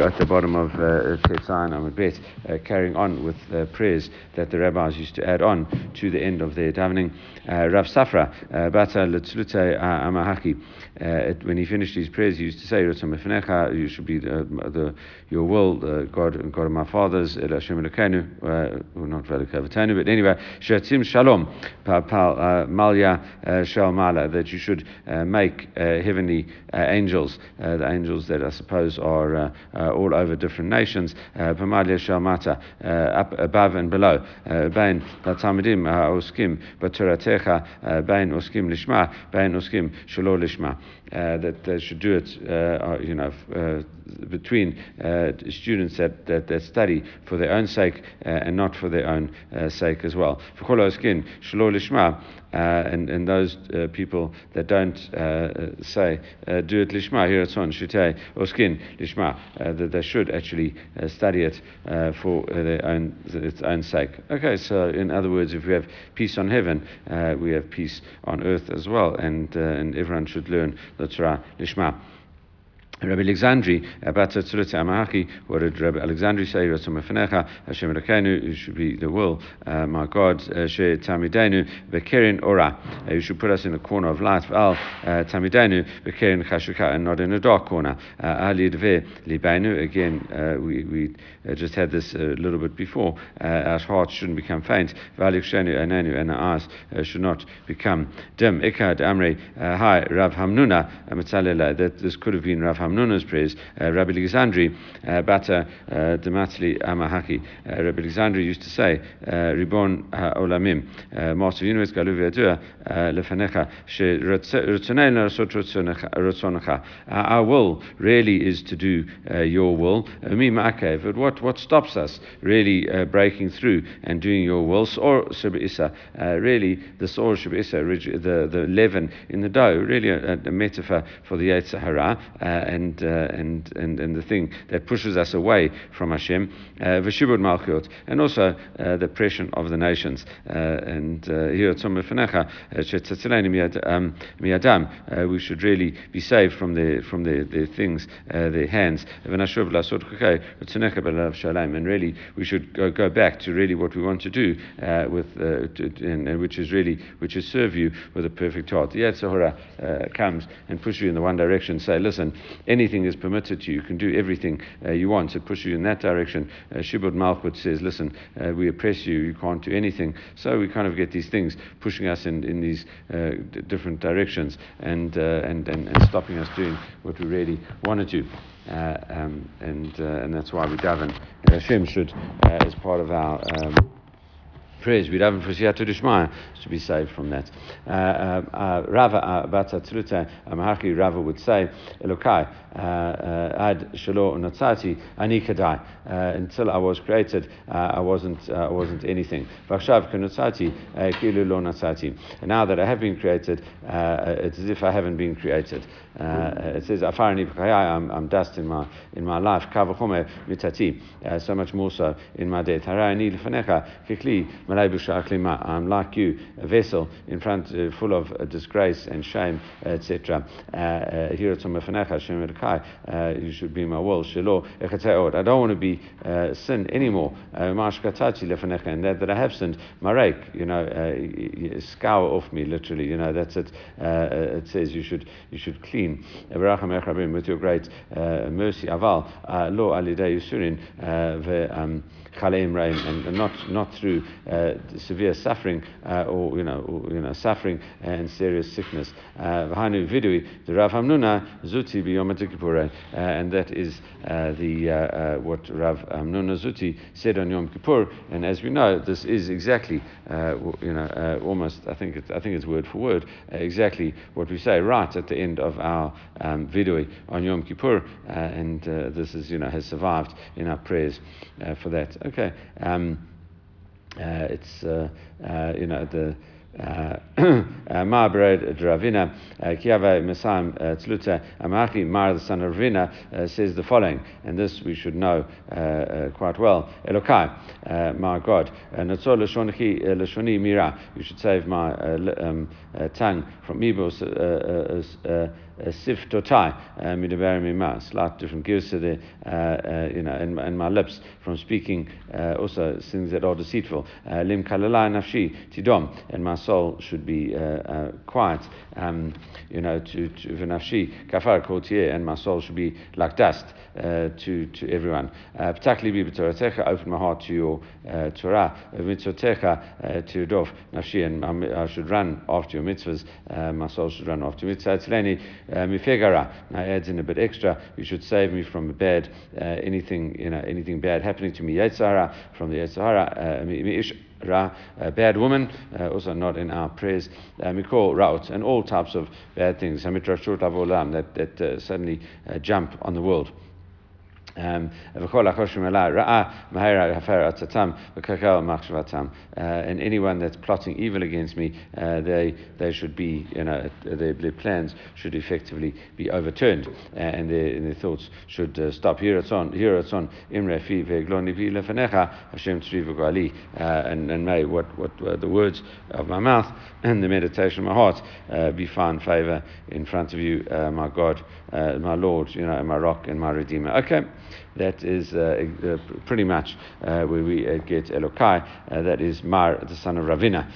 at the bottom of uh, Tetzain Amud Bet, uh, carrying on with the prayers that the rabbis used to add on to the end of their davening. Uh, Rav Safra, uh, Bata Letzlute Amahaki, uh, when he finished his prayers, he used to say, You should be the, the, your will, uh, God, and God of my fathers, El Hashem Elokeinu, uh, well, not Velikavatanu, but anyway, Shatim Shalom, uh, Malya Shal Mala, that you should make heavenly angels, the angels that I suppose are Uh, all over different nations, uh, Pamalia Shalmata, uh, up above and below, Bain Latamidim Oskim, Baturatecha, Bain Oskim Lishma, Bain Oskim Shalol Lishma. Uh, that they should do it, uh, you know, uh, between uh, students that, that, that, study for their own sake uh, and not for their own uh, sake as well. For skin, lishma, and, and those people that don't say do it lishma, here it's on shitei oskin lishma, that they should actually study it for their own its own sake. Okay, so in other words, if we have peace on heaven, we have peace on earth as well, and and everyone should learn the Torah lishma. Rabbi Alexandri, about Tzulat Amachi, what did Rabbi Alexandri say? Ratzum Mefenecha, Hashem Elokeinu, you should be the will, uh, my God, uh, She Tamidenu, Bekerin Ora, uh, you should put us in a corner of light, Al uh, Tamidenu, Bekerin Chashuka, and not in a dark corner. Uh, Ali Dve Libenu, again, uh, we, we just had this a little bit before, our hearts shouldn't become faint, Valik Shenu Anenu, and our eyes should not become dim. Ikad Amri, hi, Rav Hamnuna, that this could have been Rav Hamnuna. Hamnuna's praise, uh, Rabbi Alexandri uh, Bata uh, Dematli Amahaki. Uh, Rabbi Alexandri used to say, uh, Ribon Olamim, uh, Master Universe Galuvi Adua Lefanecha, Our will really is to do your will. But what, what stops us really breaking through and doing your will? Or really, the Sor the, the leaven in the dough, really a, a metaphor for the Yetzer Hara, and and, uh, and, and, and the thing that pushes us away from Hashem, uh, Veshibud Malchut, and also uh, the oppression of the nations. and here at um, we should really be saved from the from the, the things, their hands. And really, we should go, go back to really what we want to do with, to, and, and, which is really which is serve you with a perfect heart. The Yetzer Hara comes and pushes you in the one direction. Say, listen, anything is permitted to you. You can do everything uh, you want. It pushes you in that direction. Uh, Shibud Malchut says, listen, uh, we oppress you. You can't do anything. So we kind of get these things pushing us in, in these uh, d- different directions and, uh, and, and, and stopping us doing what we really want to do. Uh, um, and, and that's why we daven. Hashem should, as part of our um, praise. We'd have for Siyatu Dishmaya to be saved from that. Uh, uh, uh Rava Bata Truta Amahaki Rava would say, Elokai, uh, uh, Ad Shalo Natsati Ani Kadai. Until I was created, I wasn't I wasn't anything. Vakshav Kunatsati Kilu Lo Natsati. Now that I have been created, it's as if I haven't been created. It says, Afarani I'm, I'm dust in my in my life. Kavachome Mitati. So much more so in my death. Harani Lefanecha Kikli I'm like you, a vessel in front uh, full of uh, disgrace and shame, etc. Uh, uh, here at uh, you should be my will. I don't want to be uh, sin anymore. And that, that I have sinned, marek, you know, scour off me, literally. You know, that's it. it says you should you should clean. With your great uh, mercy, aval uh, lo alidei yusurin uh, um, and not not through uh, severe suffering uh, or you know or, you know suffering and serious sickness. Uh, V'hanu vidui the Rav Hamnuna zuti biyom and that is the what Rav Hamnuna zuti said on Yom Kippur. And as we know, this is exactly you know almost I think it's I think it's word for word exactly what we say right at the end of our um, vidui on Yom Kippur, and this is you know has survived in our prayers for that. Okay. Um, uh, it's uh, uh, you know the uh, uh, Ma Bered Dravina, uh, Kiava Mesam Tzluta Amachi Mar, the son of Ravina, says the following, and this we should know quite well. Elokai, my God, Natsor Lashoni Mira, you should save my um, tongue from evil siftotai uh, midaber mima, slight different gives to the, you know, in, in my lips from speaking uh, also things that are deceitful. Uh, Lim kalalai nafshi tidom, and my soul should be uh, uh, quiet, um, you know, to, to nafshi kafar kotier, and my soul should be like dust uh, to, to everyone. Ptakli bi open my heart to your Torah, mitzotecha to dov, nafshi, and I should run after your mitzvahs, my soul should run after mitzvahs. Uh, mifegara. Now adds in a bit extra. You should save me from a bad uh, anything you know anything bad happening to me. Yetzara from the Yetzara. Uh, Ra, a bad woman, uh, also not in our prayers. Uh, Mikol, Raut, and all types of bad things. That, that uh, suddenly uh, jump on the world. Um, uh, and anyone that's plotting evil against me, uh, they they should be, you know, their, their plans should effectively be overturned, uh, and, their, and their thoughts should uh, stop. Here it's on, here it's on. Imre Hashem tzri and and may what what uh, the words of my mouth and the meditation of my heart uh, be found favor in front of you, my God, my Lord, you know, my rock and my redeemer. Okay. That is uh, uh, pretty much uh, where we get Elokai. that is Mar, the son of Ravina,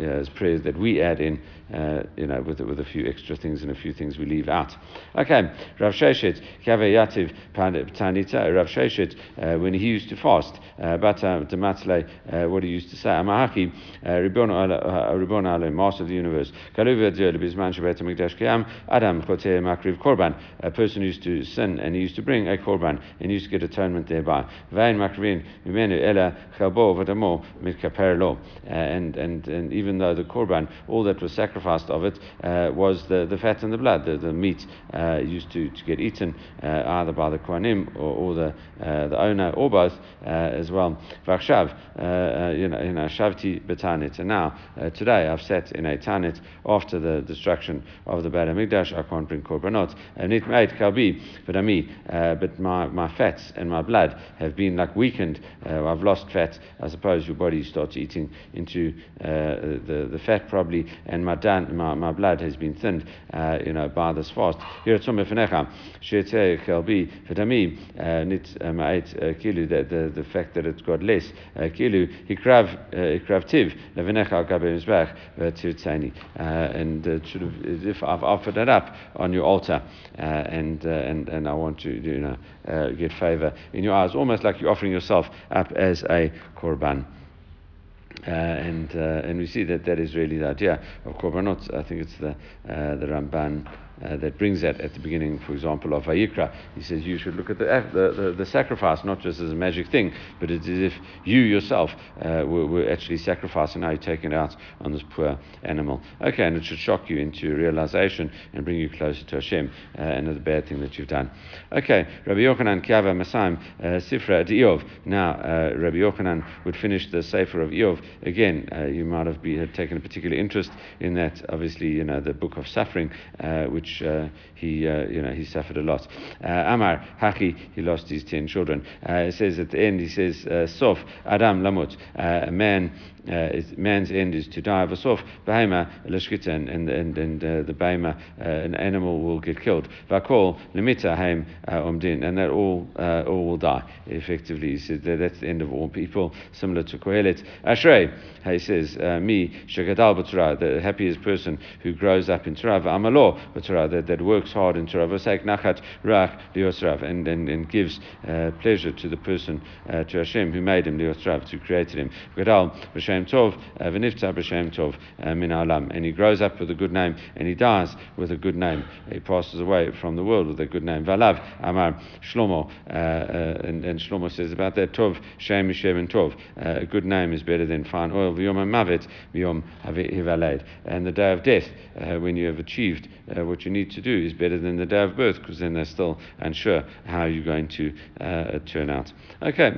as prayers that we add in uh, you know, with, with a few extra things and a few things we leave out. Okay, Rav Sheshet, Yativ Tanita, Rav Sheshet, uh, when he used to fast, uh, but Dematle, uh, what he used to say, Amahaki, Ribon Ale, Master of the universe, Adam Korban, a person used to sin and he used to bring a Korban and he used to get atonement thereby. Vain Makrivin, Mimenu Ela, Chalbo, Vadamo, Mitkaper Lo. And, and, and even though the Korban, all that was sacrificed, of it uh, was the, the fat and the blood, the, the meat uh, used to, to get eaten uh, either by the Kohanim or, or the, uh, the owner or both uh, as well. Vakshav, you know, you know, Shavti Betanit. And now, today, I've sat in a Tanit after the destruction of the Beit HaMikdash. I can't bring korbanot. And it made kalbi, but I mean, but my, my fats and my blood have been like weakened. I've lost fat. I suppose your body starts eating into the, the fat probably, and my my, my blood has been thinned, uh, you know, by this fast. Here it's Fenecha, Shetzeh Fetami, uh, Nit uh, Ma'et uh, Kilu, the, fact that it's got less Kilu, Hikrav Tiv, Levenecha Gabe Mizbach, Tirtzani. And sort of, if I've offered it up on your altar, and, and, and I want to, you know, get favor in your eyes, almost like you're offering yourself up as a korban. Uh, and uh, and we see that that is really the idea of korbanot. I think it's the uh, the Ramban uh, that brings that at the beginning, for example, of Vayikra. He says you should look at the, the, the, the sacrifice not just as a magic thing, but it's as if you yourself uh, were, were, actually sacrificing, now you're taking it out on this poor animal. Okay, and it should shock you into realization and bring you closer to Hashem uh, and the bad thing that you've done. Okay, Rabbi Yochanan Kiava Masaim uh, Sifra Diov. Now, uh, Rabbi Yochanan would finish the Sefer of Iov. Again, uh, you might have be, had taken a particular interest in that, obviously, you know, the book of suffering, which which uh, he, uh, you know, he suffered a lot. Uh, Amar Haki, he lost his ten children. it says at the end, he says, Sof Adam Lamut, a man uh, is, man's end is to die. Vasof behema leshkita, and and and, and uh, the behema, uh, an animal will get killed. Vakol limita haim umdin, and that all uh, all will die. Effectively, he says that that's the end of all people. Similar to Kohelet. Ashrei, he says, uh, me shagadal b'torah, the happiest person who grows up in Torah. Amalo b'torah, that, that works hard in Torah. V'seik nachat rak liosrav, and and and gives uh, pleasure to the person to Hashem who made him liosrav, who created him. Gadal b'shem b'shem tov, uh, v'nifta b'shem tov uh, min alam. And he grows up with a good name, and he dies with a good name. He passes away from the world with a good name. Valav Amar Shlomo, uh, and, and Shlomo says about that tov shem and tov. a good name is better than fine oil. V'yom mavet v'yom hivaled. And the day of death, when you have achieved what you need to do, is better than the day of birth, because then they're still unsure how you're going to turn out. Okay.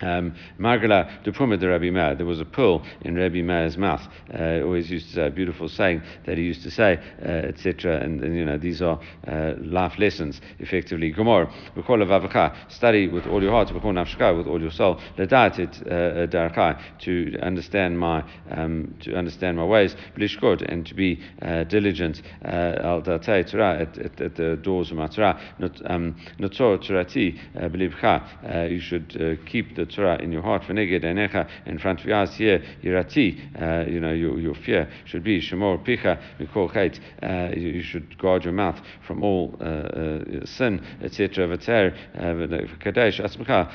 Um, Margala de Puma de Rabbi Meir. There was a pearl in Rabbi Meir's mouth. Uh, always used to say a beautiful saying that he used to say, uh, etc. And, and, you know these are uh, life lessons, effectively. Gemara, study with all your heart, with all your soul. Uh, to understand my um, to understand my ways, and to be uh, diligent. Uh, al at, at, at the doors of my Torah. Um, You should keep the Torah in your heart. V'neged enecha, in front of eyes here, yirati, uh, you know, your, your fear should be shemor picha mikol chait. Uh, you should guard your mouth from all uh, sin, etc. V'ter v'kadesh atzmecha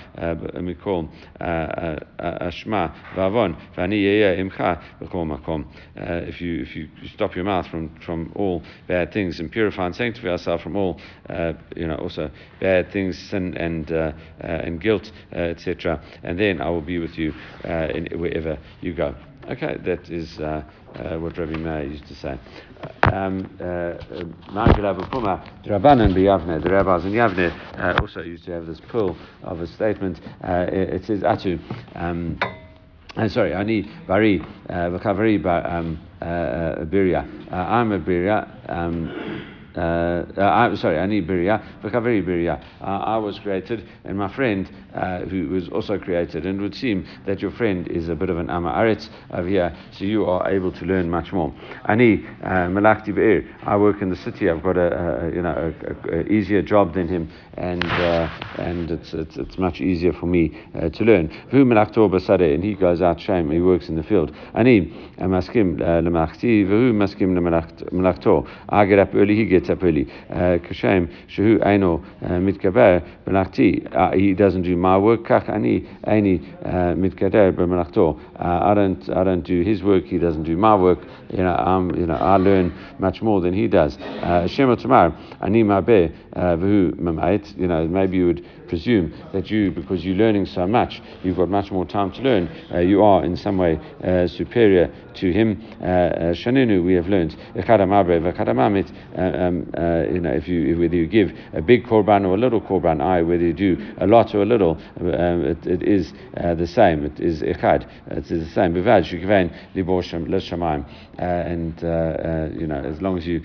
mikol ashma v'avon v'ani yeya imcha v'kol makom. If you if you stop your mouth from from all bad things and purify and sanctify yourself from all, uh, you know, also bad things, sin and uh, uh, and guilt, etc and then I will be with you uh, in, wherever you go. Okay, that is uh, uh, what Rabbi Meir used to say. Um, uh, b'Yavne, the rabbis in Yavne uh, also used to have this pull of a statement. Uh, it, it, says Atu. Um, uh, sorry, ani bari v'kavari um, biria. I'm a biria. Um, uh, uh, I'm sorry, Ani Biria, Vakaveri Biria. Uh, I was created, and my friend, uh, who was also created, and it would seem that your friend is a bit of an Amaretz over here, so you are able to learn much more. Ani uh, Malakti Be'er. I work in the city. I've got a, a you know a, a, easier job than him, and uh, and it's, it's it's much easier for me to learn. Vu Malaktor Basade, and he goes out shame. He works in the field. Ani Maskim Lemachti. Vu Maskim Malaktor. I get up early. He gets Tzapeli. Uh, Kashem, Aino uh, Mitkaber Benachti. Uh, he doesn't do my work. Kach Ani Benachto. I don't I don't do his work. He doesn't do my work. You know, I'm, you know, I learn much more than he does. Shema Tamar Ani Mabe V'hu Mamait. You know, maybe you would presume that you, because you're learning so much, you've got much more time to learn. Uh, you are in some way uh, superior to him. Uh, uh, Shaninu, we have learned. Um, you know, if you whether you give a big korban or a little korban, I whether you do a lot or a little, um, it, it is the same. It is echad. It is the same. And you know, as long as you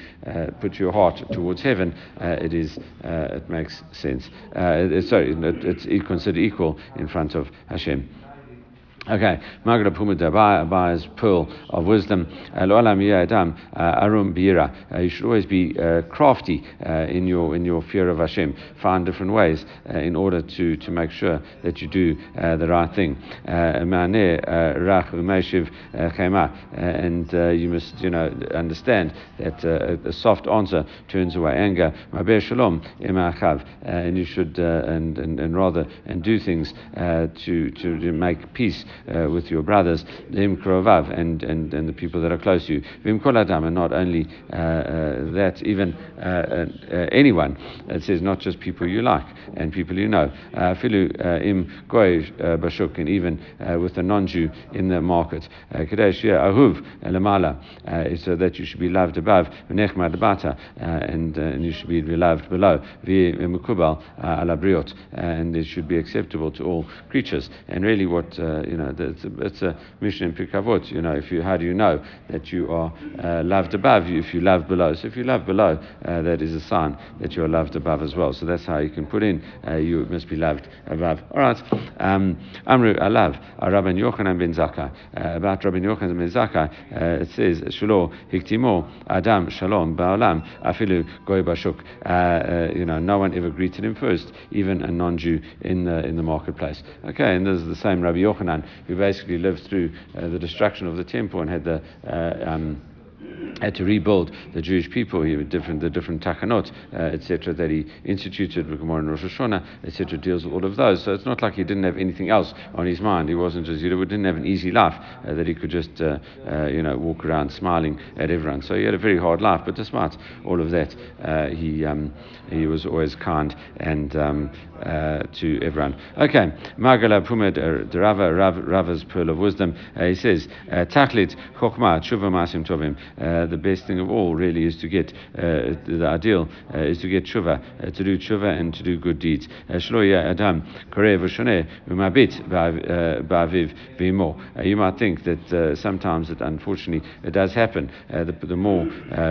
put your heart towards heaven, it is it makes sense. It's sorry, it's considered equal in front of Hashem. Okay, Margaret Puma Abaye's pearl of wisdom. Uh, uh, Arum Bira. Uh, you should always be uh, crafty uh, in your in your fear of Hashem. Find different ways uh, in order to, to make sure that you do uh, the right thing. And you must you know understand that a soft answer turns away anger. Shalom And you should and, and and rather and do things to to make peace uh, with your brothers, Vim Krovav, and, and, and the people that are close to you. Vim Koladam, and not only uh, uh, that, even uh, uh, uh, anyone. It says not just people you like and people you know. Uh, Filu uh, Im Goy Bashuk, and even with a non Jew in the market. Kadesh Ahuv Lamala, so that you should be loved above, Nechmad Bata, and and you should be loved below. Mukubal Alabriot, and it should be acceptable to all creatures. And really, what you know know, it's a, it's a mission in Pirkavot. You know, if you, how do you know that you are uh, loved above if you love below? So if you love below, uh, that is a sign that you are loved above as well. So that's how you can put in uh, you must be loved above. All right. Um, Amru Alav, Rabbi Yochanan ben Zakkai. Uh, about Rabbi Yochanan ben Zakkai, uh, it says, Shalo Hiktimo Adam Shalom Ba'olam Afilu Goy Bashuk. Uh, you know, no one ever greeted him first, even a non-Jew in the in the marketplace. Okay, and this is the same Rabbi Yochanan who basically lived through uh, the destruction of the temple and had the uh, um, had to rebuild the Jewish people, he different the different takanot, uh, etc., that he instituted, with Gemara and Rosh Hashanah, etc., deals with all of those. So it's not like he didn't have anything else on his mind. He wasn't just, you he didn't have an easy life uh, that he could just, uh, uh, you know, walk around smiling at everyone. So he had a very hard life, but despite all of that, uh, he um, he was always kind and um, uh, to everyone. Okay, Magala Pumed Rava Rava's pearl of wisdom. he says, Tachlit Chokma Tshuva Masim Tovim. Uh, the best thing of all really is to get uh, the ideal uh, is to get tshuva, uh, to do tshuva and to do good deeds. V'imo. You might think that sometimes that unfortunately it does happen. the, the more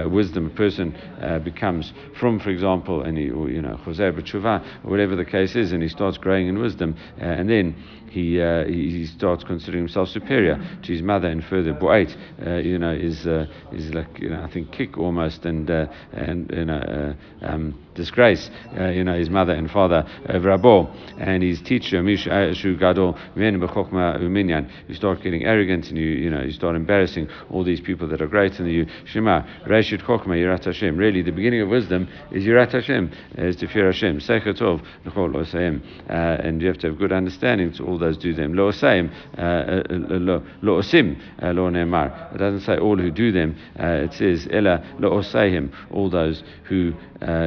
wisdom a person becomes from, for example, and he, you know, or whatever the case is, and he starts growing in wisdom, and then he, uh, he starts considering himself superior to his mother and further. Bo'ait, uh, you know, is uh, is like you know I think kick almost and uh, and you know uh, um, disgrace uh, you know his mother and father Rabo and his teacher Ven Bechokma Uminyan. You start getting arrogant and you you know you start embarrassing all these people that are greater than you. Shema Reshit Chokma Yirat Hashem. Really, the beginning of wisdom is Yirat Hashem, is to fear Hashem. Sechetov Nechol And you have to have good understanding to all those do them. Lo oseim, uh, uh, lo osim, uh, lo ne'mar. It doesn't say all who do them. it says ella lo all those who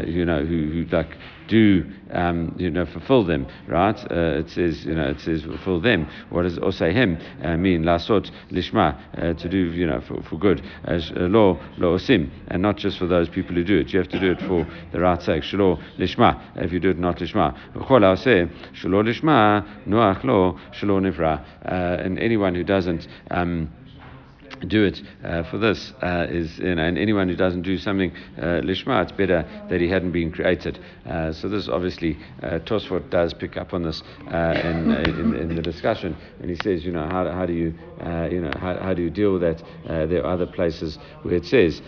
you know who, who like do um, you know fulfill them, right? Uh, it says you know it says fulfill them. What does osehim uh, mean? Lasot lishma uh, to do you know for, for good. As lo lo osim, and not just for those people who do it. You have to do it for the right sake. Shlo lishma. If you do it not lishma, chol say shlo lishma noach lo shlo nivra. And anyone who doesn't. Um, do it uh, for this uh, is you know, and anyone who doesn't do something uh, lishma, it's better that he hadn't been created. Uh, so this obviously uh, Tosfot does pick up on this uh, in, in, in, the discussion, and he says, you know, how, how do you you know how, how do you deal with that? there are other places where it says,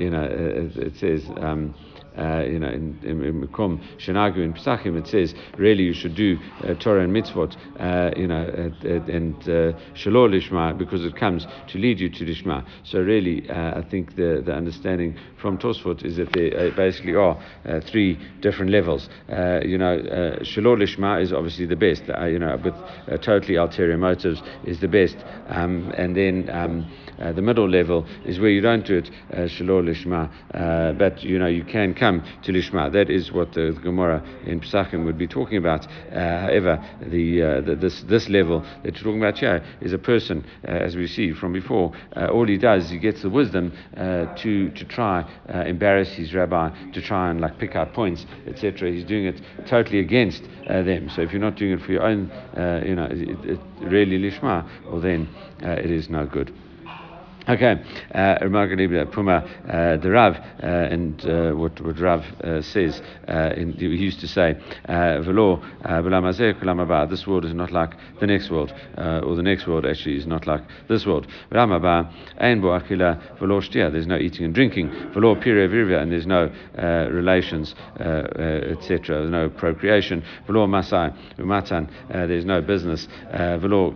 you know, it, it says. Um, uh, you know, in, in, Mekom Shenagu in Pesachim, it says really you should do uh, Torah and mitzvot, uh, you know, and uh, Shalor Lishma because it comes to lead you to Lishma. So really, uh, I think the, the understanding from Tosfot is that there uh, basically are three different levels. you know, Shalor Lishma is obviously the best, you know, with totally ulterior motives is the best. Um, and then um, the middle level is where you don't do it Shalor Lishma, but you know, you can come to Lishma. That is what the, the Gemara in Pesachim would be talking about. Uh, however, the, uh, the, this, this level that you're talking about here is a person, uh, as we see from before, uh, all he does, he gets the wisdom uh, to, to try uh, embarrass his rabbi, to try and like pick out points, etc. He's doing it totally against them. So if you're not doing it for your own, you know, it, it really Lishma, well then it is no good. Okay, uh, Puma, uh, the Rav, uh, and uh, what, what Rav uh, says, uh, in, he used to say, Velo, this world is not like the next world, or the next world actually is not like this world. There's no eating and drinking, and there's no relations, etc., there's no procreation. Masai, Umatan, there's no business.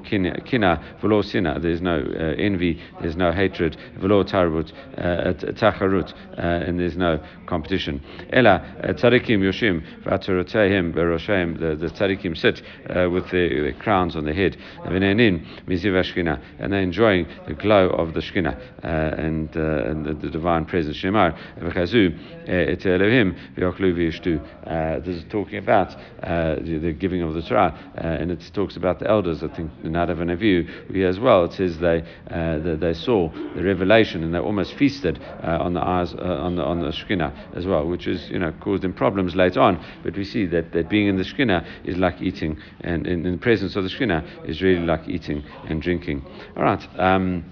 Kina, Sina, there's no envy, there's no hatred, velo tarut, uh, tacharut, uh, and there's no competition. Ella uh, tzadikim yoshim v'atorotehim beroshem. The the tzadikim sit uh, with the, the, crowns on the head. V'nenin miziv and they're enjoying the glow of the shkina uh, and, uh, and the, the, divine presence. Shemar v'chazu et Elohim v'yoklu v'yishtu. This is talking about the, the, giving of the Torah, and it talks about the elders. I think Nadav and Avihu as well. It says they they saw the revelation, and they almost feasted uh, on the eyes uh, on the on the as well, which is you know caused them problems later on. But we see that, that being in the Shekhinah is like eating, and in, in the presence of the Shekhinah is really like eating and drinking. All right. Um,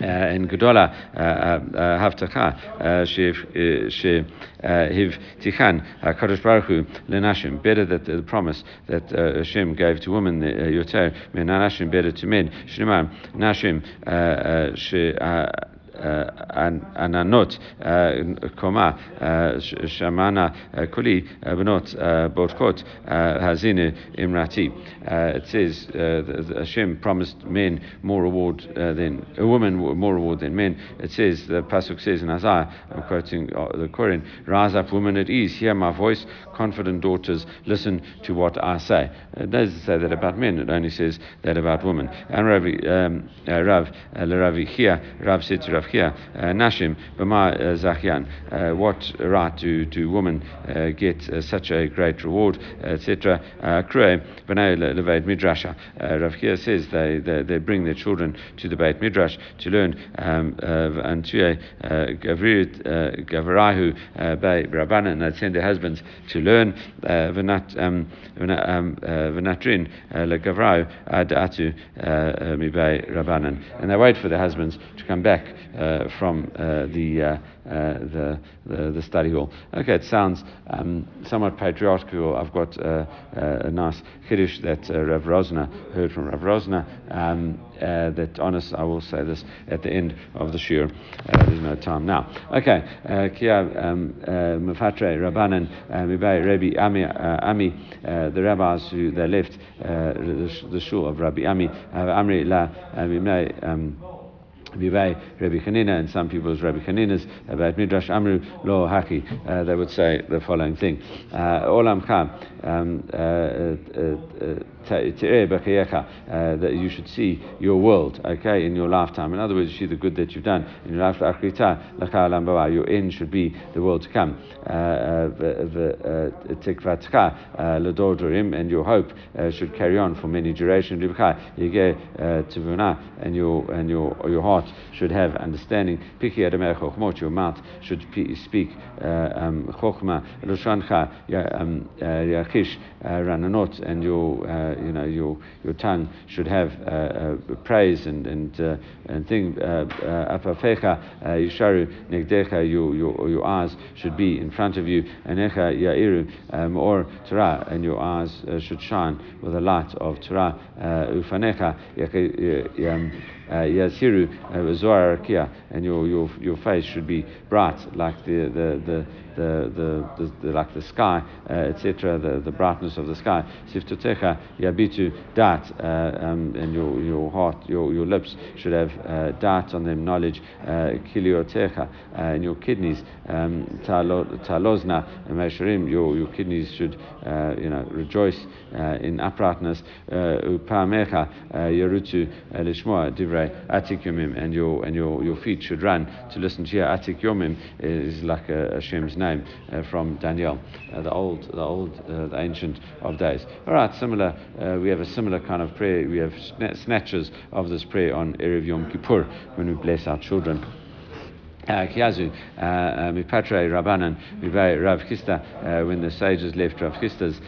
Uh, in Gedola uh, uh, Havtacha Shehiv Tichan Kadosh Baruch Hu Lenashim. Better that the promise that Hashem gave to women Yoter Men Nashim better to men. Shnimar Nashim She עננות, קומה, שמענה קולי, בנות בודקות, האזינה אמרתי. It says uh, Hashem promised men more reward uh, than a woman more reward than men. It says the pasuk says in Isaiah, I'm quoting uh, the Koren, "Rise up, women at ease, hear my voice, confident daughters, listen to what I say." It doesn't say that about men. It only says that about women. And Rav, um, uh, Rav uh, Rav here, Rav said to Rav Rav uh, Nashim, Bama uh, Zachyan. Uh, what right do, do women get such a great reward, etc. Krue, B'nai Levaid Midrasha. Rav Chia says they, they, they bring their children to the Beit Midrash to learn um, and to Gavrahu by Rabbanan, and they send their husbands to learn V'natrin um, um, Legavrahu Ad Atu Mibay Rabbanan. And they wait for their husbands to come back uh, Uh, from uh, the, uh, uh, the, the, the study hall. Okay, it sounds um, somewhat patriarchal. I've got uh, a nice kiddush that Rav Rosner heard from Rav Rosner. Um, uh, that honest, I will say this at the end of the shir. Uh, there's no time now. Okay, Kia um, Mafatre Rabbanan Mibay Rabbi Ami, the rabbis who they left the, the shul of Rabbi Ami Amri La Mibay. Um, Rabbi Hanina and some people's Rabbi Hanina's about Midrash Amru Lo Haki, uh, they would say the following thing. Uh, Olam Kam, Eh, uh, that you should see your world, okay, in your lifetime. In other words, you see the good that you've done in your lifetime. Your end should be the world to come. Uh, uh, and your hope should carry on for many generations. And your and your your heart should have understanding. Your mouth should speak um, chokma. Um, yachish rananot, and your you know your your tongue should have uh, uh, praise and and uh, and thing afafecha yisharu negdecha your your your eyes should be in front of you. Anecha yairu um, or Torah and your eyes should shine with the light of Torah ufanecha yasiru zoar and your your your face should be bright like the the the the, the, the, the like the sky, uh, etc., the, the brightness of the sky. Siftotecha yabitu dat, uh, um, and your, your heart, your, your lips should have uh, dat on them, knowledge. Uh, kiliotecha, uh, and your kidneys, um, talozna, mesharim, your, your kidneys should, uh, you know, rejoice in uprightness. Upamecha yarutu lishmoa atik yomim, and your and your, your feet should run to listen to your atik yomim is like a, Hashem's name uh, from Daniel, uh, the old, the old, uh, the ancient of days. All right, similar. we have a similar kind of prayer. We have snatches of this prayer on erev Yom Kippur when we bless our children. Uh, Kiazu, uh, uh, Mipatre Rabbanan, Mibay Rav Chisda, when the sages left Rav Chisda's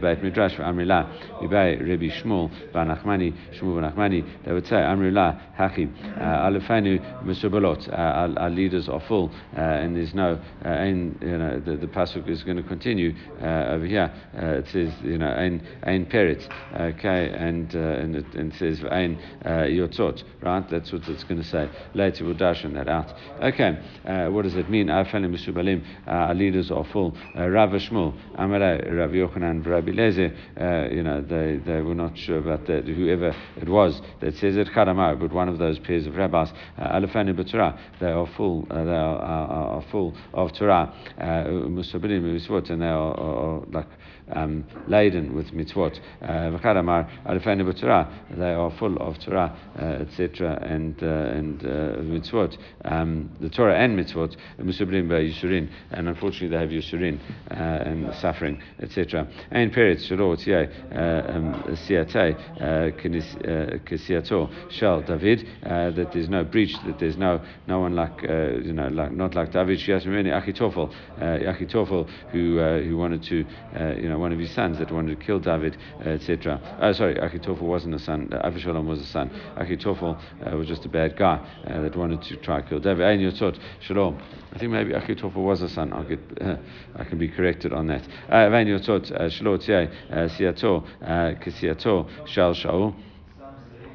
Beit Midrash for Amrila, Mibay Rabbi Shmuel, Banachmani, Shmuel Banachmani, they would say, Amrila, Hachib, Alefanu, Musubalot, our leaders are full, and there's no, ein, you know, the, the Pasuk is going to continue over here. it says, you know, Ein, ein Peretz, okay, and, and, it, and it says, Ein Yotzot, right? That's what it's going to say. Later we'll dash that out. Okay, uh, what does it mean? Afalim Musubalim, uh, our leaders are full. Uh, Rav Shmuel, Amara, Rav Yochanan, Rabbi Lezer, you know, they, they were not sure about that, whoever it was that says it, Karamar, but one of those pairs of rabbis, Alafani B'Torah, they are full, they are, are, are, full of Torah, Musubalim, and they are, are, are like, um, laden with mitzvot. Uh, Torah. They are full of Torah, uh, etc. and uh, and uh, mitzvot. Um, the Torah and mitzvot musubrim yisurin, and unfortunately they have yisurin uh, and suffering, etc. And peretz shelo uh, um, siate kisiato shal David. That there's no breach. That there's no no one like you know like not like David. She has many Achitophel, Achitophel who who wanted to you know know, one of his sons that wanted to kill David, uh, etc. Uh, sorry, Achitophel wasn't a son. Uh, Avshalom was a son. Achitophel uh, was just a bad guy uh, that wanted to try to kill David. Ein Yotzot Shalom. I think maybe Achitophel was a son. Uh, I can be corrected on that. Ein Yotzot Shalom Siato Kisiato Shal Shaul.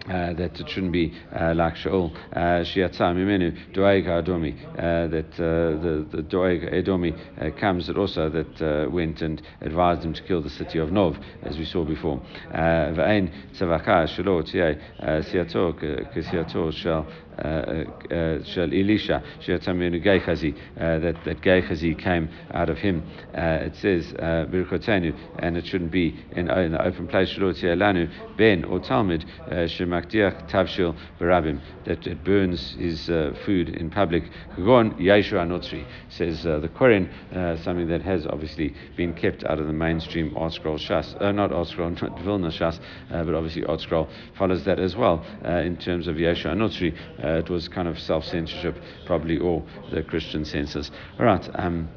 Uh, that it shouldn't be uh, like Shaul. Uh, Shiatza Mimenu Doeg Adomi. Uh, that uh, the the Doeg Edomi uh, comes that also that went and advised him to kill the city of Nov, as we saw before. V'ain Tzavaka Shalo Siato Kisiato Shal Uh, uh, uh, Shel Elisha, Gehazi, that, that Gehazi came out of him. it says, Birkotenu, and it shouldn't be in, in the open place, Lanu, Ben or Talmud, Shemakdiach Tavshil Barabim, that it burns his food in public. Kagon Yeshua Notri says the Koren, something that has obviously been kept out of the mainstream ArtScroll Shas, uh, not ArtScroll, not Vilna Shas, uh, but obviously ArtScroll follows that as well uh, in terms of Yeshua Notri. Uh, it was kind of self censorship, probably, or the Christian censors. All right. Um,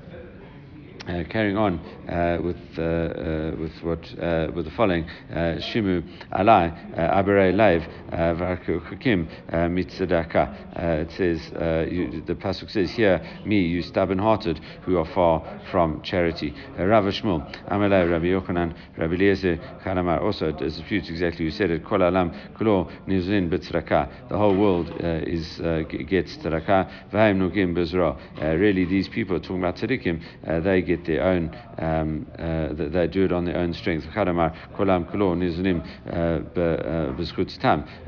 uh, carrying on uh, with uh, uh with what uh, with the following uh, Shimu Alai Aberei Leiv Varkukim Mitzedaka. It says you, the pasuk says here, me you stubborn-hearted who are far from charity. Rav Shmuel Amalei Rabbi Yochanan Rabbi Eliezer Chalamar. Also, it disputes exactly. You said it. Kol Alam Kulo Nizlin B'Tzraka. The whole world is gets tzraka. V'Haim Nugim Bezra. Really, these people are talking about tzaddikim. they get get their own, um, uh, they do it on their own strength. uh.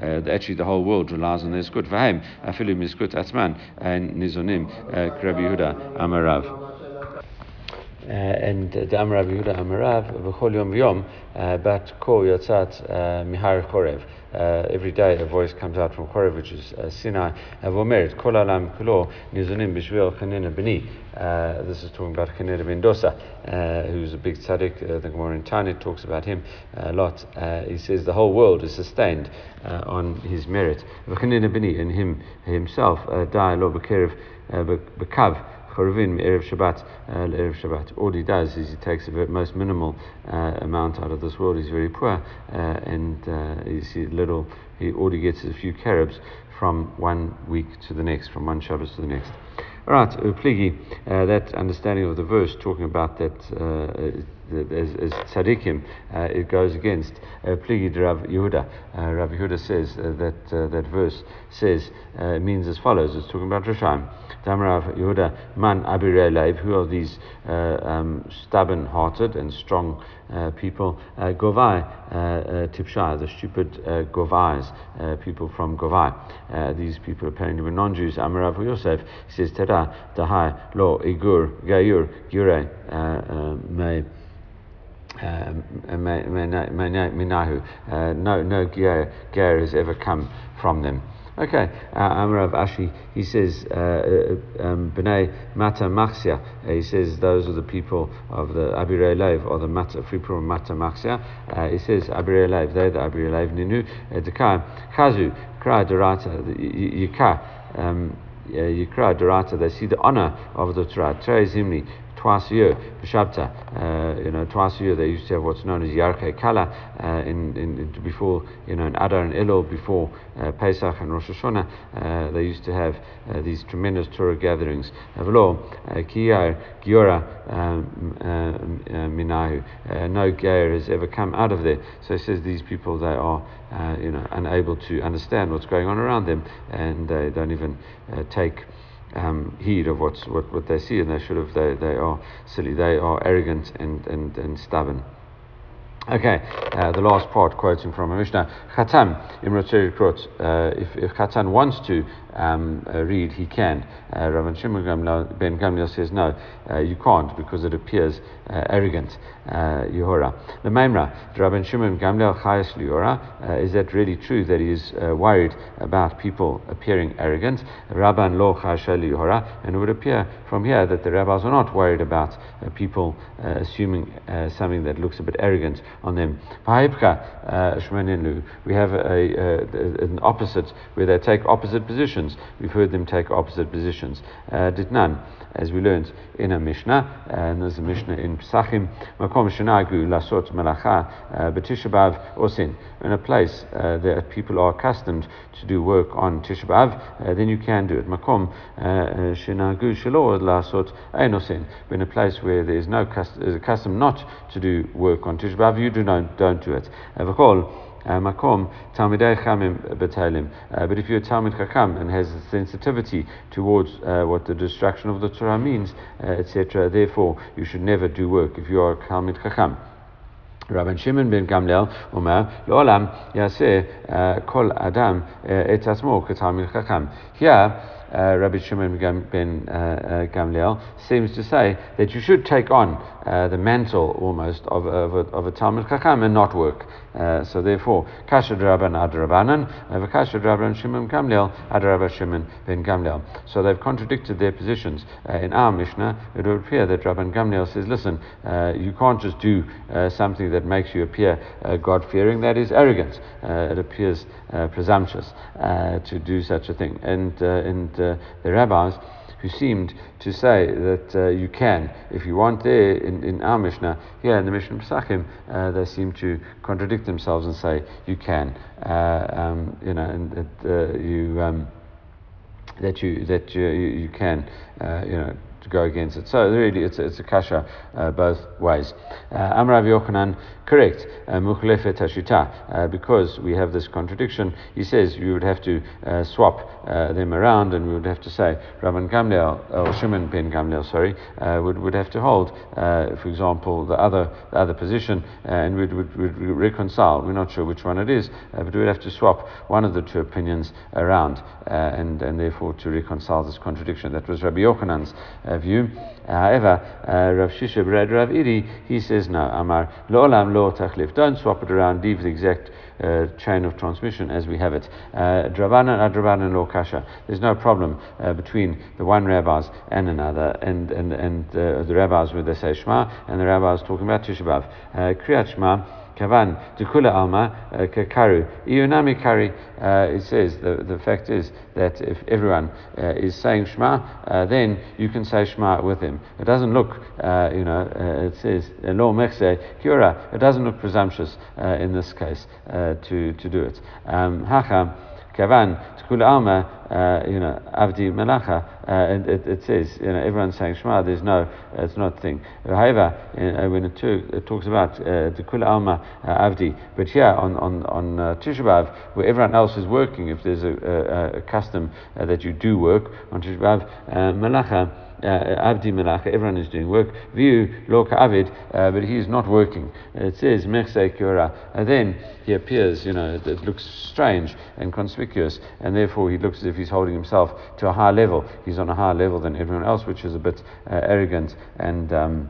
Uh, actually, the whole world relies on their skut. V'haim afilu miskut atman and nizonim Rabbi Yehuda amarav. Uh, and the Amarav Yehuda Amarav v'chol yom v'yom bat ko yatzat mihar chorev. Uh, every day a voice comes out from Korev, which is uh, Sinai. Vomeret kol alam kulo nizunim b'shvil chanina b'ni. Uh, this is talking about Chanina ben Dosa, uh, who's a big tzaddik. Uh, the Gemara in Tanit talks about him a lot. Uh, he says the whole world is sustained on his merit. Chanina b'ni, and him himself, die lo b'kerev b'kav. Choruvin Erev Shabbat uh, Erev Shabbat. All he does is he takes the most minimal uh, amount out of this world. He's very poor, uh, and you little. He he gets a few carobs from one week to the next, from one Shabbos to the next. All right, Upligi, that understanding of the verse talking about that as, as tzaddikim, uh, it goes against uh, Pligi Rav Yehuda. Uh, Rav Yehuda says uh, that uh, that verse says uh, means as follows. It's talking about Rishayim. Rav Yehuda man abirei Who are these um, stubborn-hearted and strong people? Govai tipshai, the stupid Govais, people from Govai. these people apparently were non-Jews. Amarav Yosef says Tera Dahai Lo Igur Gayur Gure May. Minahu. Uh, no, no gear, gear has ever come from them. Okay, uh, Amarav Ashi, he says, uh, uh um, B'nai Mata uh, he says those are the people of the Abirei Lev, or the Mata, free people of Mata Maxia. Uh, he says, Abirei Lev, they're the Abirei Lev Ninu, Dekai, Chazu, Kra Dorata, Yika, um, Yikra Dorata, they see the honor of the Torah, Trei Zimni, twice a year, Shabta, uh, you know, twice a year they used to have what's known as Yarkei Kala uh, in, in, before, you know, in Adar and Elul, before uh, Pesach and Rosh Hashanah, uh, they used to have uh, these tremendous Torah gatherings. Avlo, uh, Kiyar, Giora, um, Minahu, no Gair has ever come out of there. So he says these people, they are, you know, unable to understand what's going on around them and they don't even take um, heed of what's, what, what they see, and they should have, they, they are silly, they are arrogant and, and, and stubborn. Okay, uh, the last part, quoting from a Mishnah. Chatan, Imrotzeri Krot, uh, if, if Chatan wants to um, uh, read, he can. Uh, Rabban Shimon ben Gamliel says, no, uh, you can't because it appears uh, arrogant. Uh, Yehora. The Maimra, Rabban Shimon Gamliel Chayas Liora, is that really true that he is worried about people appearing arrogant? Rabban Lo Chayas Yehora, and it would appear from here that the rabbis are not worried about people assuming something that looks a bit arrogant on them. We have a, a, an opposite where they take opposite positions. We've heard them take opposite positions. Uh, did none, as we learned in a Mishnah, and there's a Mishnah in Pesachim, Makom Shanagu Lasot Malacha uh, B'Tishabav Osin. In a place uh, that people are accustomed to do work on Tishabav, uh, then you can do it. Makom uh, Shanagu Shalo Lasot Einosin. In a place where there is no custom, custom not to do work on Tishabav, you do not, don't do it. Uh, makom Talmidei Chamim Betalim. Uh, but if you're a Talmid Chacham and has a sensitivity towards uh, what the destruction of the Torah means, etc., therefore you should never do work if you are a Talmid Chacham. רבן שמעון בן גמליאל אומר, לעולם יעשה כל אדם את עצמו כתלמיד חכם. Here, uh, Rabbi Shimon ben uh, Gamliel seems to say that you should take on uh, the mantle almost of, of, a, of a Talmud Chacham and not work. Uh, so therefore, Kasha Draban Adrabanan, Kasha Draban Shimon Gamliel, Adrabah Shimon ben Gamliel. So they've contradicted their positions. Uh, in our Mishnah, it would appear that Rabban Gamliel says, listen, uh, you can't just do something that makes you appear God fearing, that is arrogant. it appears presumptuous to do such a thing. And, and the rabbis, who seemed to say that uh, you can, if you want there in, in our Mishnah, here in the Mishnah Pesachim, uh, they seem to contradict themselves and say you can, uh, um, you know, and that uh, you um, that you that you, you can, uh, you know to go against it. So really, it's, it's a kasha uh, both ways. Uh, Amrav Yochanan, correct, uh, mukhlefet hashita, uh, because we have this contradiction. He says you would have to uh, swap uh, them around, and we would have to say Rabban Gamliel or Shimon ben Gamliel, sorry, would would have to hold, for example, the other the other position, and we'd, would would reconcile. We're not sure which one it is, but we'd have to swap one of the two opinions around, and and therefore to reconcile this contradiction. That was Rabbi Yochanan's view. However, uh, Rav Shisha Bred Rav Iri, he says no, Amar, lo Don't swap it around, leave the exact uh, chain of transmission as we have it. Uh, Dravanan adravanan lo kasha. There's no problem uh, between the one rabbis and another, and, and, and uh, the rabbis with the Shema, and the rabbis talking about Tisha B'Av. Uh, Kriyat Shema, Kavan, Dukula Alma, uh, Kakaru. Ionami Kari, uh, it says, the, the fact is that if everyone uh, is saying Shema, uh, then you can say Shema with him. It doesn't look, uh, you know, uh, it says, Lo Mechse, Kura, it doesn't look presumptuous in this case to, to do it. Um, Kavan, Tkul Alma, uh, you know, Avdi Melacha, uh, it, says, you know, everyone's saying Shema, there's no, it's not a thing. However, uh, when it, talks about Tkul Alma Avdi, but here on, on, on uh, where everyone else is working, if there's a, a, a custom that you do work on Tisha B'Av, uh, Abdi Melacha, everyone is doing work. View Loka Avid, uh, but he is not working. It says Mechse Kura. And then he appears, you know, it, it, looks strange and conspicuous, and therefore he looks as if he's holding himself to a higher level. He's on a higher level than everyone else, which is a bit uh, arrogant and. Um,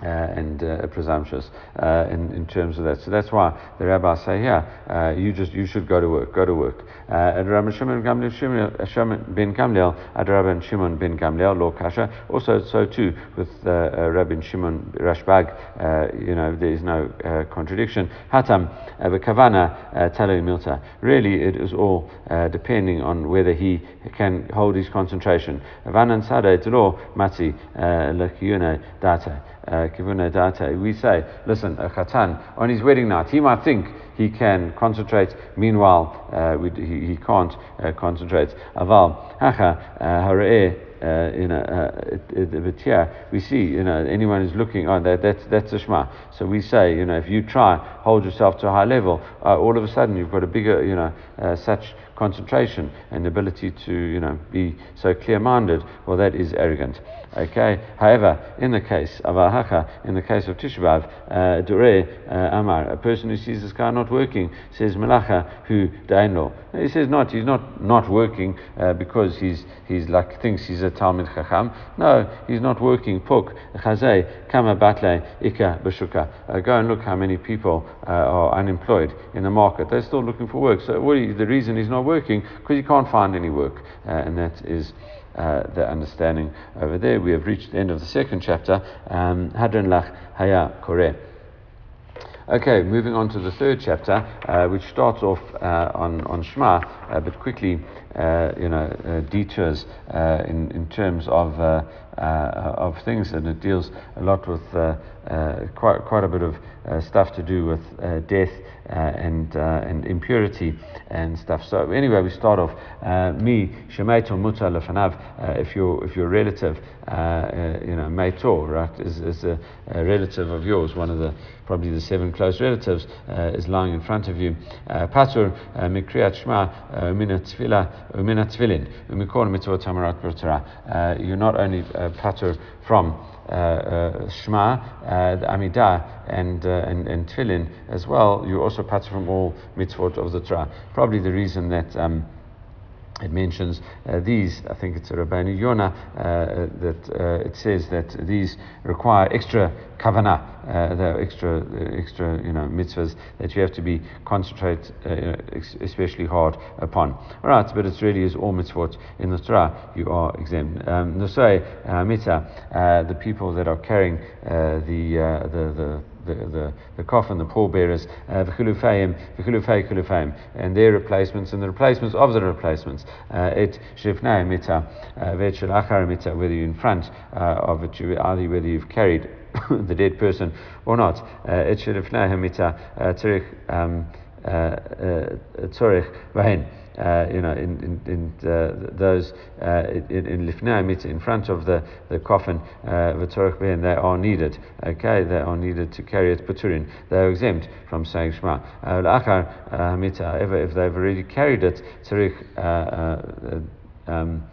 uh, and uh, presumptuous uh, in, in terms of that. So that's why the rabbis say yeah, uh, you just you should go to work, go to work. And Rabbi Shimon ben Gamliel, Rabbi Shimon ben Gamliel, Lord Kasha. Also, so too with uh, Rabbi Shimon Rashbag, you know, there is no contradiction. Hatam v'kavana talo milta. Really, it is all depending on whether he can hold his concentration. Vanan sada etlo mati lakiyune data. Uh, Kivuna Data, we say, listen, a Khatan, on his wedding night, he might think he can concentrate, meanwhile, uh, we, he, he can't uh, concentrate. Aval, Hacha, uh, Hara'eh, uh, you uh, but here we see, you know, anyone who's looking, oh, that, that's, that's a Shema. So we say, you know, if you try, hold yourself to a high level, uh, all of a sudden you've got a bigger, you know, uh, such concentration and ability to, you know, be so clear-minded, well, that is arrogant. Okay. However, in the case of Ahacha, in the case of Tishbav, uh, Dure uh, Amar, a person who sees this car not working, says Malacha, who Daino. He says not, he's not not working uh, because he's he's like thinks he's a Talmid Chacham. No, he's not working. Puk Chazay Kama Batle Ika Bashuka. Uh, go and look how many people uh, are unemployed in the market. They're still looking for work. So the reason he's not working because he can't find any work, uh, and that is. Uh, the understanding over there. We have reached the end of the second chapter. Um, Hadran Lach Haya Koreh. Okay, moving on to the third chapter, uh, which starts off uh, on, on Shema, uh, but quickly, uh, you know, uh, detours uh, in, in terms of, Uh, of things, and it deals a lot with uh, uh, quite, quite a bit of stuff to do with death and, and impurity and stuff. So anyway, we start off, me, shemaitor muta lefanav, if your if your relative, you know, maitor, right, is, is a, a relative of yours, one of the probably the seven close relatives, uh, is lying in front of you. Uh, Patur uh, mikriyat shma umina tefillah umina tefillin umikol mitzvot tamarat. You're not only uh, pater from uh, uh, Shema, uh, the Amidah, and, and, and Tefillin as well, you're also pater from all mitzvot of the Torah. Probably the reason that. Um, it mentions uh, these, I think it's Rabbeinu Yonah, uh, that uh, it says that these require extra kavanah, uh, the extra, extra you know, mitzvahs that you have to be concentrate uh, especially hard upon. All right, but it really is all mitzvot in the Torah, you are exempt. Um, Nosei uh, the people that are carrying the, the, the the, coffin, the, the coffin, the pallbearers, uh, and their replacements and the replacements of the replacements. Uh, it shifnai mita, uh, mita, whether you're in front uh, of it, whether you've carried the dead person or not. It shifnai mita, tzurich, tzurich, vahin uh, you know, in, in, in uh, those uh, in, in Lifnei in front of the, the coffin, uh, V'torach uh, they are needed. Okay, they are needed to carry it Paturin. They are exempt from saying Shema. L'achar Hamita, if they've already carried it, Tzarich, um,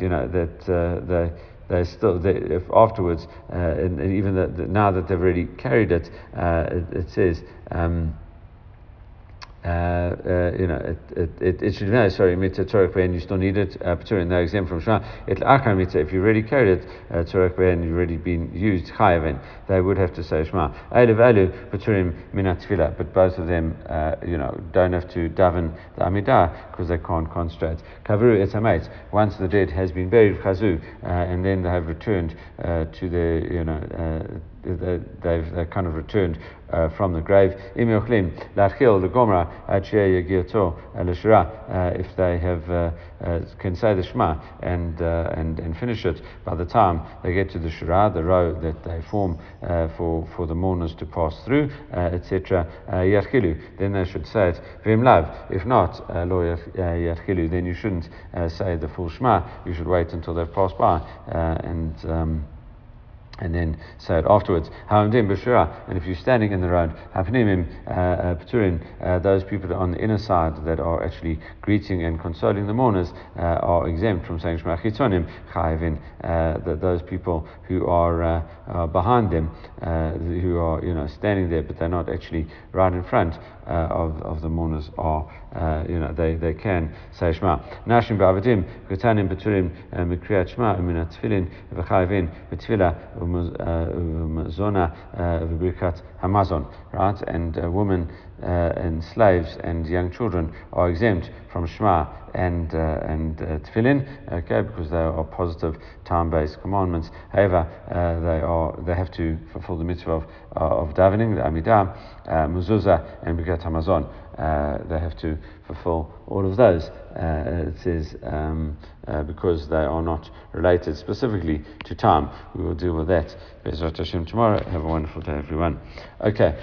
you know, that they they still they, if afterwards uh, and, and, even the, the, now that they've already carried it, uh, it, it, says um, uh, uh, you know, it, it, it, it should be, sorry, mitzvah torah and you still need it, uh, Paturin, no exempt from Shema. It achar mitzvah, if you already carried it, uh, torah and you've already been used, chayavin, they would have to say Shema. Eilu valu, Paturim minat but both of them, uh, you know, don't have to daven the Amidah because they can't concentrate. Kavuru etamet, once the dead has been buried, chazu, uh, and then they have returned uh, to the, you know, uh, they've, kind of returned uh, from the grave. If they have uh, uh, can say the Shema and, uh, and and finish it by the time they get to the Shura, the row that they form uh, for for the mourners to pass through, etc. Then they should say it. If not, lo then you shouldn't say the full Shema. You should wait until they've passed by and. Um, and then say it afterwards. And if you're standing in the road, Hapnimim uh, uh, Paturin, uh, those people on the inner side that are actually greeting and consoling the mourners are exempt from saying Shema Chitonim Chayvin. that Those people who are behind them, who are you know standing there, but they're not actually right in front Uh, of, of the mourners, are uh, you know they, they can say Shema. Nashim Ba'avadim Kutanim Paturim uh, Mikriyat Shema Uminat Tfilin V'Chayvin B'Tfilah Zona Vibirkat Hamazon, right? And a woman uh, and slaves and young children are exempt from Shema and uh, and uh, Tefillin, okay, because they are positive time-based commandments. However, uh, they are they have to fulfill the mitzvah of, uh, of davening, the Amidah, uh, Mezuzah, and Birkat Hamazon. they have to fulfill all of those. it says um, because they are not related specifically to time. We will deal with that. Hashem tomorrow. Have a wonderful day, everyone. Okay,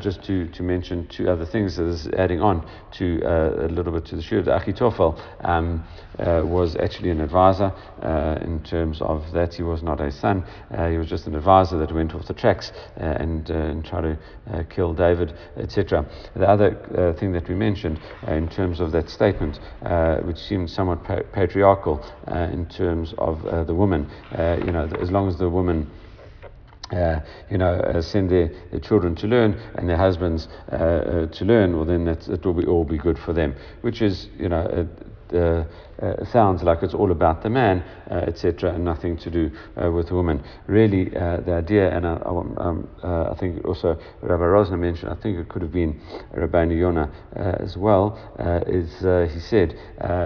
just to, to mention two other things that is adding on to a little bit to the Shur. The Achitophel um, uh, was actually an advisor uh, in terms of that. He was not a son, uh, he was just an advisor that went off the tracks uh, and, uh, and tried to uh, kill David, etc. The other thing that we mentioned in terms of that statement, which seemed somewhat pa- patriarchal in terms of the woman, you know, as long as the woman uh, you know, uh, send their, their children to learn and their husbands uh, uh to learn, well, then it will be all be good for them, which is, you know, uh, uh, sounds like it's all about the man, uh, etc., and nothing to do uh, with the woman. Really, uh, the idea, and I, um, I, think also Rabbi Rosner mentioned, I think it could have been Rabbi Yonah as well, is he said,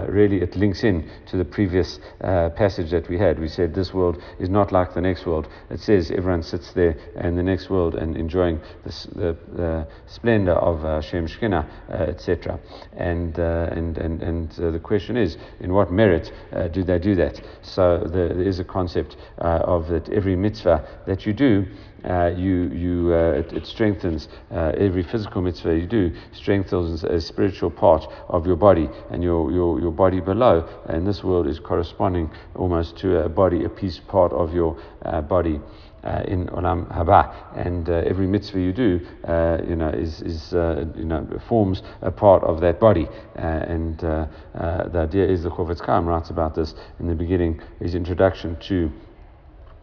really it links in to the previous passage that we had. We said this world is not like the next world. It says everyone sits there in the next world and enjoying the, the splendor of uh, Shem Shekhinah, etc. And, and, and, and the question is, in what merit uh, do they do that? So there, is a concept uh, of that every mitzvah that you do, uh, you, you, uh, it, it, strengthens uh, every physical mitzvah you do, strengthens a spiritual part of your body, and your, your, your body below in this world is corresponding almost to a body, a piece part of your uh, body. Uh, in Olam Haba. And uh, every mitzvah you do, uh, you know, is, is you know, forms a part of that body. and the idea is the Chofetz Chaim writes about this in the beginning, his introduction to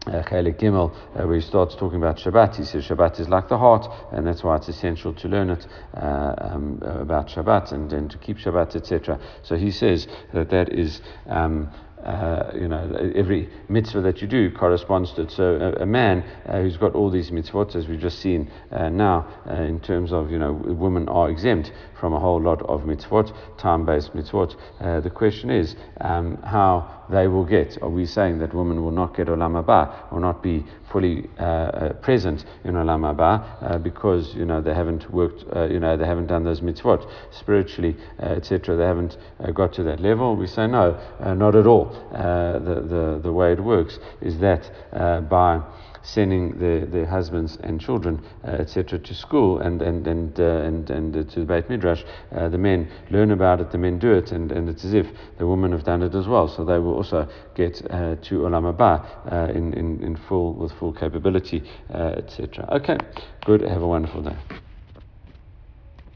uh, Gimel, uh, where he starts talking about Shabbat. He says Shabbat is like the heart, and that's why it's essential to learn it uh, um, about Shabbat and, and to keep Shabbat, etc. So he says that that is um, uh, you know, every mitzvah that you do corresponds to it. So a, a man uh, who's got all these mitzvot, as we've just seen uh, now, uh, in terms of, you know, women are exempt from a whole lot of mitzvot, time-based mitzvot. Uh, the question is um, how they will get. Are we saying that women will not get olam haba, or not be fully uh, present in olam haba because, you know, they haven't worked, you know, they haven't done those mitzvot spiritually, etc. They haven't got to that level. We say no, not at all. Uh, the, the, the way it works is that uh, by sending their, their husbands and children, uh, etc., to school and and and uh, and, and uh, to the Beit Midrash, uh, the men learn about it, the men do it, and, and it's as if the women have done it as well. So they will also get uh, to Olam Haba in, in in full with full capability, etc. Okay, good. Have a wonderful day.